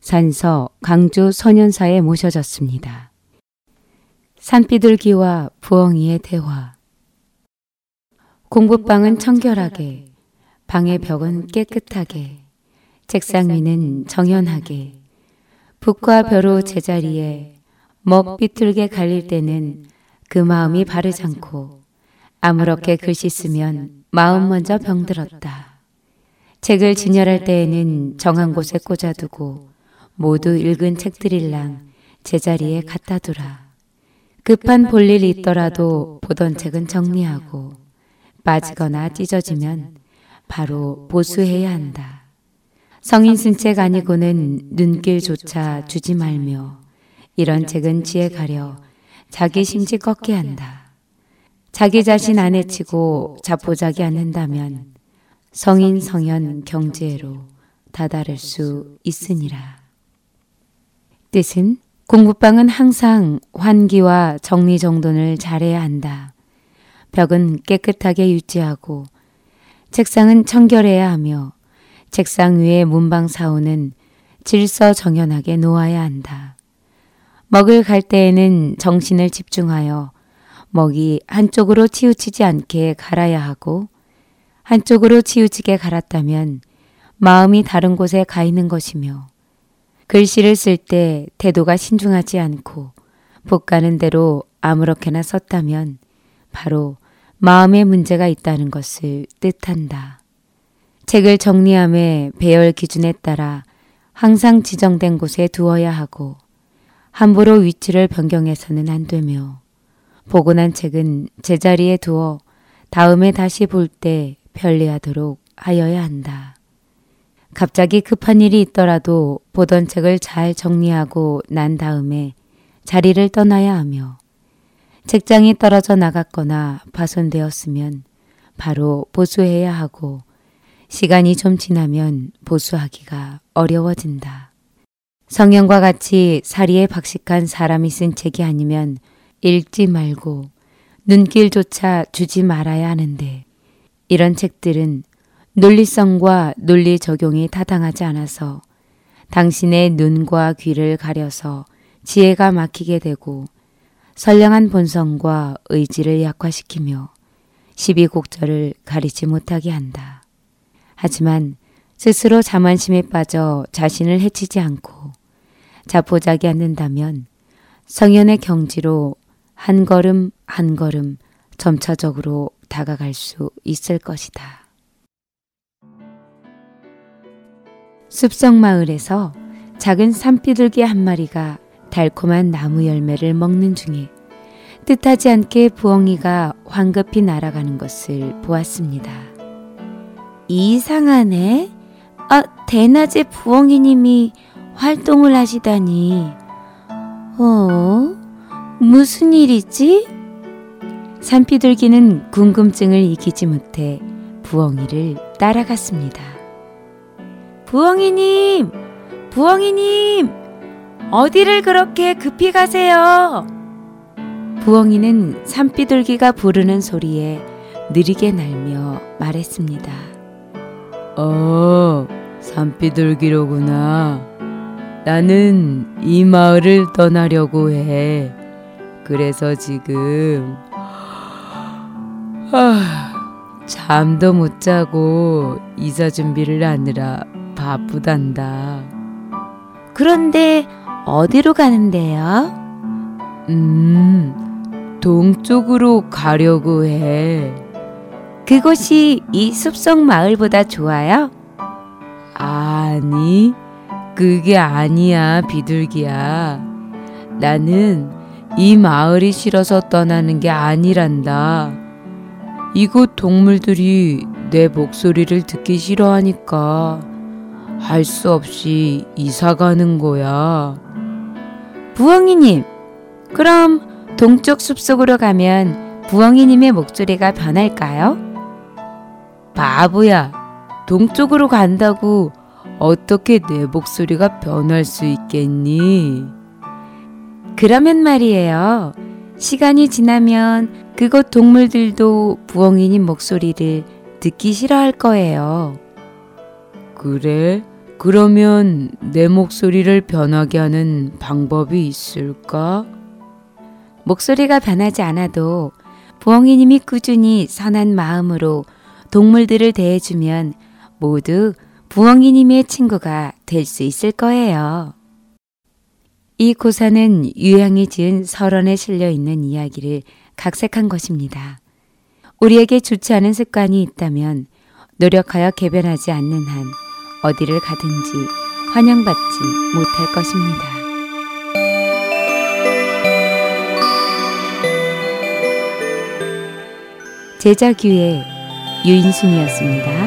산서 강주 소년사에 모셔졌습니다. 산비둘기와 부엉이의 대화 공부방은 청결하게 방의 벽은 깨끗하게 책상 위는 정연하게 북과 벼로 제자리에 먹 비뚤게 갈릴 때는 그 마음이 바르지 않고 아무렇게 글씨 쓰면 마음 먼저 병들었다. 책을 진열할 때에는 정한 곳에 꽂아두고 모두 읽은 책들일랑 제자리에 갖다 두라. 급한 볼일이 있더라도 보던 책은 정리하고 빠지거나 찢어지면 바로 보수해야 한다. 성인 쓴 책 아니고는 눈길조차 주지 말며 이런 책은 지혜 가려 자기 심지 꺾게 한다. 자기 자신 안 해치고 자포자기 않는다면 성인 성현 경제로 다다를 수 있으니라. 뜻은 공부방은 항상 환기와 정리정돈을 잘해야 한다. 벽은 깨끗하게 유지하고 책상은 청결해야 하며 책상 위에 문방 사우는 질서 정연하게 놓아야 한다. 먹을 갈 때에는 정신을 집중하여 먹이 한쪽으로 치우치지 않게 갈아야 하고 한쪽으로 치우치게 갈았다면 마음이 다른 곳에 가 있는 것이며 글씨를 쓸 때 태도가 신중하지 않고 볶가는 대로 아무렇게나 썼다면 바로 마음에 문제가 있다는 것을 뜻한다. 책을 정리함에 배열 기준에 따라 항상 지정된 곳에 두어야 하고 함부로 위치를 변경해서는 안 되며 보고 난 책은 제자리에 두어 다음에 다시 볼 때 편리하도록 하여야 한다. 갑자기 급한 일이 있더라도 보던 책을 잘 정리하고 난 다음에 자리를 떠나야 하며 책장이 떨어져 나갔거나 파손되었으면 바로 보수해야 하고 시간이 좀 지나면 보수하기가 어려워진다. 성형과 같이 사리에 박식한 사람이 쓴 책이 아니면 읽지 말고 눈길조차 주지 말아야 하는데 이런 책들은 논리성과 논리 적용이 타당하지 않아서 당신의 눈과 귀를 가려서 지혜가 막히게 되고 선량한 본성과 의지를 약화시키며 시비곡절을 가리지 못하게 한다. 하지만 스스로 자만심에 빠져 자신을 해치지 않고 자포자기 않는다면 성현의 경지로 한 걸음 한 걸음 점차적으로 다가갈 수 있을 것이다. 숲속 마을에서 작은 산비둘기 한 마리가 달콤한 나무 열매를 먹는 중에 뜻하지 않게 부엉이가 황급히 날아가는 것을 보았습니다. 이상하네. 아, 대낮에 부엉이님이 활동을 하시다니. 어? 무슨 일이지? 산비둘기는 궁금증을 이기지 못해 부엉이를 따라갔습니다. 부엉이님! 부엉이님! 어디를 그렇게 급히 가세요? 부엉이는 산비둘기가 부르는 소리에 느리게 날며 말했습니다. 어, 산비둘기로구나. 나는 이 마을을 떠나려고 해. 그래서 지금 아, 잠도 못 자고 이사 준비를 하느라 바쁘단다. 그런데 어디로 가는데요? 음, 동쪽으로 가려고 해. 그곳이 이 숲속 마을보다 좋아요? 아니, 그게 아니야, 비둘기야. 나는 이 마을이 싫어서 떠나는 게 아니란다. 이곳 동물들이 내 목소리를 듣기 싫어하니까 할 수 없이 이사 가는 거야. 부엉이님, 그럼 동쪽 숲속으로 가면 부엉이님의 목소리가 변할까요? 바보야, 동쪽으로 간다고 어떻게 내 목소리가 변할 수 있겠니? 그러면 말이에요. 시간이 지나면 그곳 동물들도 부엉이님 목소리를 듣기 싫어할 거예요. 그래? 그러면 내 목소리를 변하게 하는 방법이 있을까? 목소리가 변하지 않아도 부엉이님이 꾸준히 선한 마음으로 동물들을 대해주면 모두 부엉이님의 친구가 될 수 있을 거예요. 이 고사는 유양이 지은 설원에 실려 있는 이야기를 각색한 것입니다. 우리에게 좋지 않은 습관이 있다면 노력하여 개변하지 않는 한 어디를 가든지 환영받지 못할 것입니다. 제자규의 유인순이었습니다.